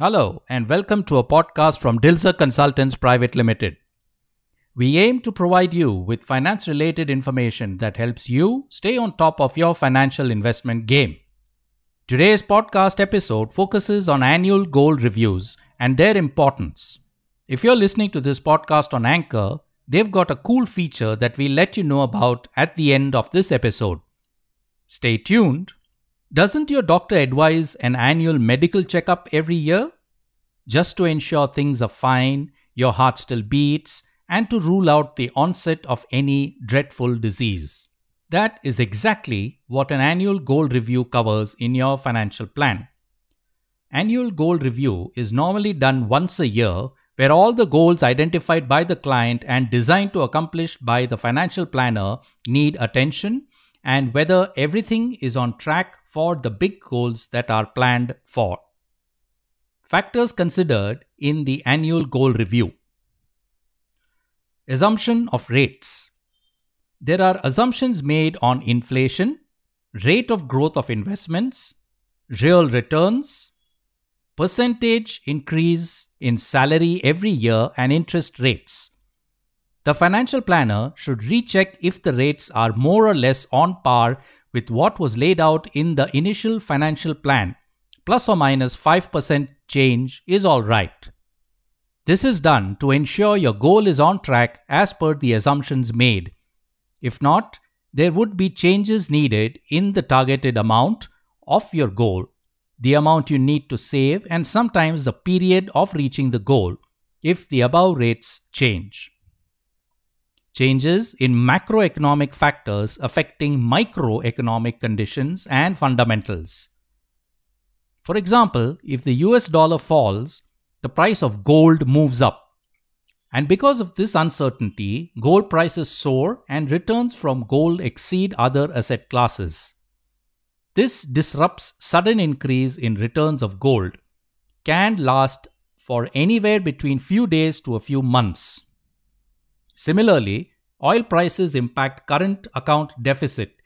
Hello, and welcome to a podcast from Dilzer Consultants Private Limited. We aim to provide you with finance related information that helps you stay on top of your financial investment game. Today's podcast episode focuses on annual goal reviews and their importance. If you're listening to this podcast on Anchor, they've got a cool feature that we'll let you know about at the end of this episode. Stay tuned doesn't your doctor advise an annual medical checkup every year? Just to ensure things are fine, your heart still beats, and to rule out the onset of any dreadful disease. That is exactly what an annual goal review covers in your financial plan. Annual goal review is normally done once a year where all the goals identified by the client and designed to accomplish by the financial planner need attention and whether everything is on track for the big goals that are planned for. Factors considered in the annual goal review Assumption of rates. There are assumptions made on inflation, rate of growth of investments, real returns, percentage increase in salary every year, and interest rates. The financial planner should recheck if the rates are more or less on par with what was laid out in the initial financial plan. Plus or minus 5% change is alright. This is done to ensure your goal is on track as per the assumptions made. If not, there would be changes needed in the targeted amount of your goal, the amount you need to save, and sometimes the period of reaching the goal if the above rates change changes in macroeconomic factors affecting microeconomic conditions and fundamentals. For example, if the US dollar falls, the price of gold moves up. And because of this uncertainty, gold prices soar and returns from gold exceed other asset classes. This disrupts sudden increase in returns of gold can last for anywhere between few days to a few months. Similarly, oil prices impact current account deficit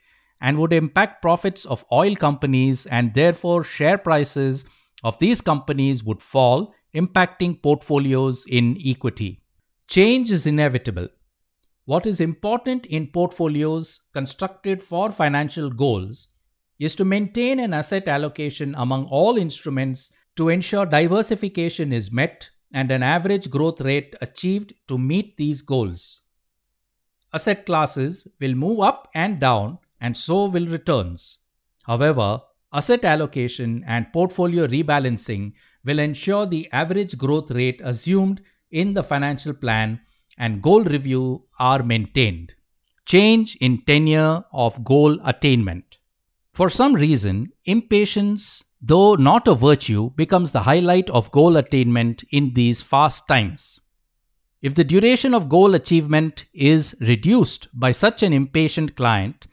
and would impact profits of oil companies and therefore share prices of these companies would fall, impacting portfolios in equity. Change is inevitable. What is important in portfolios constructed for financial goals is to maintain an asset allocation among all instruments to ensure diversification is met and an average growth rate achieved to meet these goals. Asset classes will move up and down, and so will returns. However, asset allocation and portfolio rebalancing will ensure the average growth rate assumed in the financial plan and goal review are maintained. Change in tenure of goal attainment. For some reason, impatience though not a virtue, becomes the highlight of goal attainment in these fast times. If the duration of goal achievement is reduced by such an impatient client,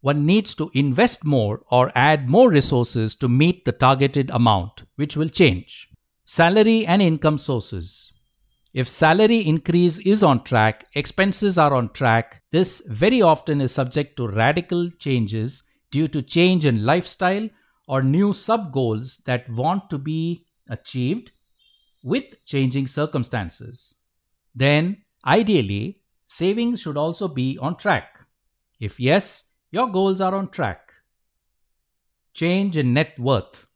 one needs to invest more or add more resources to meet the targeted amount, which will change. Salary and income sources. If salary increase is on track, expenses are on track, this very often is subject to radical changes due to change in lifestyle or new sub goals that want to be achieved with changing circumstances. Then, ideally, savings should also be on track. If yes, your goals are on track. Change in net worth.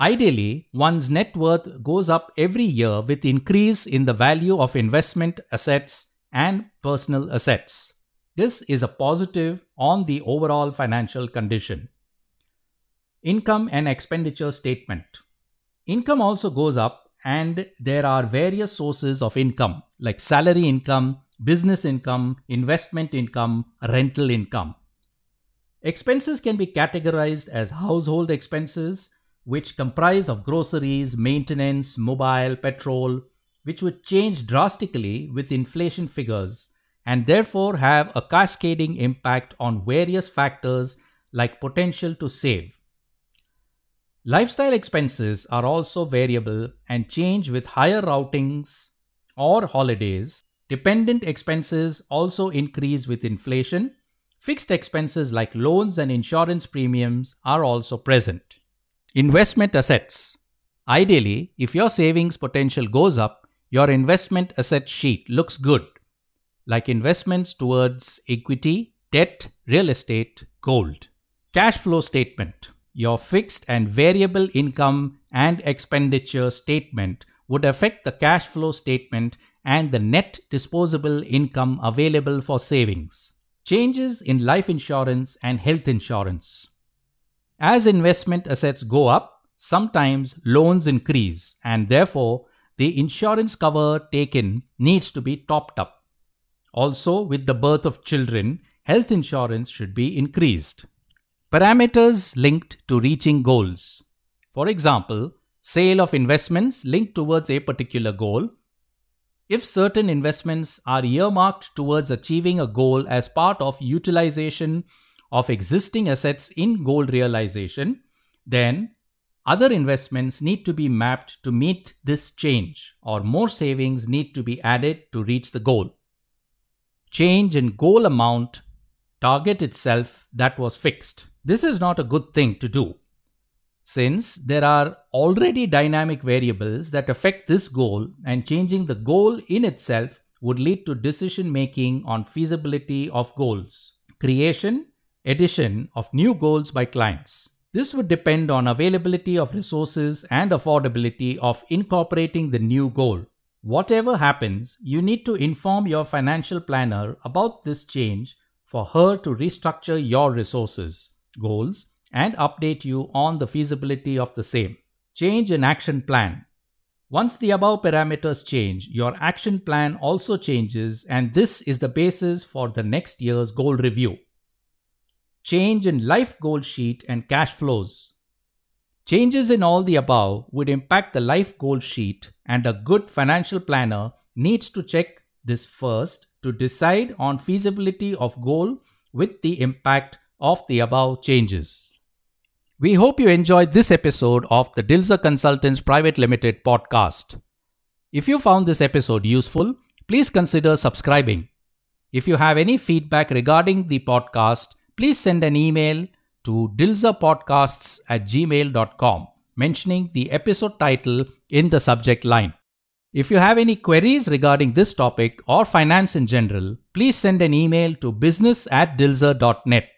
Ideally, one's net worth goes up every year with increase in the value of investment assets and personal assets. This is a positive on the overall financial condition. Income and expenditure statement. Income also goes up, and there are various sources of income like salary income, business income, investment income, rental income. Expenses can be categorized as household expenses, which comprise of groceries, maintenance, mobile, petrol, which would change drastically with inflation figures and therefore have a cascading impact on various factors like potential to save. Lifestyle expenses are also variable and change with higher routings or holidays. Dependent expenses also increase with inflation. Fixed expenses like loans and insurance premiums are also present. Investment assets. Ideally, if your savings potential goes up, your investment asset sheet looks good, like investments towards equity, debt, real estate, gold. Cash flow statement. Your fixed and variable income and expenditure statement would affect the cash flow statement and the net disposable income available for savings. Changes in life insurance and health insurance. As investment assets go up, sometimes loans increase and therefore the insurance cover taken needs to be topped up. Also, with the birth of children, health insurance should be increased. Parameters linked to reaching goals. For example, sale of investments linked towards a particular goal. If certain investments are earmarked towards achieving a goal as part of utilization of existing assets in goal realization, then other investments need to be mapped to meet this change, or more savings need to be added to reach the goal. Change in goal amount target itself that was fixed. This is not a good thing to do. Since there are already dynamic variables that affect this goal, and changing the goal in itself would lead to decision making on feasibility of goals, creation, addition of new goals by clients. This would depend on availability of resources and affordability of incorporating the new goal. Whatever happens, you need to inform your financial planner about this change for her to restructure your resources goals, and update you on the feasibility of the same. Change in action plan. Once the above parameters change, your action plan also changes, and this is the basis for the next year's goal review. Change in life goal sheet and cash flows. Changes in all the above would impact the life goal sheet, and a good financial planner needs to check this first to decide on feasibility of goal with the impact of the above changes. We hope you enjoyed this episode of the Dilzer Consultants Private Limited podcast. If you found this episode useful, please consider subscribing. If you have any feedback regarding the podcast, please send an email to dilzerpodcasts at gmail.com mentioning the episode title in the subject line. If you have any queries regarding this topic or finance in general, please send an email to business at dilzer.net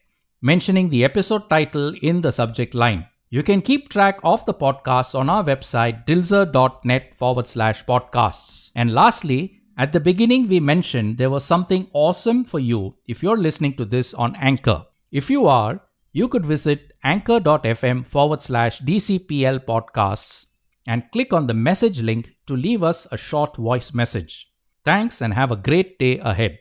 mentioning the episode title in the subject line. You can keep track of the podcasts on our website dilzer.net forward slash podcasts. And lastly, at the beginning, we mentioned there was something awesome for you if you're listening to this on Anchor. If you are, you could visit anchor.fm forward slash DCPL podcasts and click on the message link to leave us a short voice message. Thanks and have a great day ahead.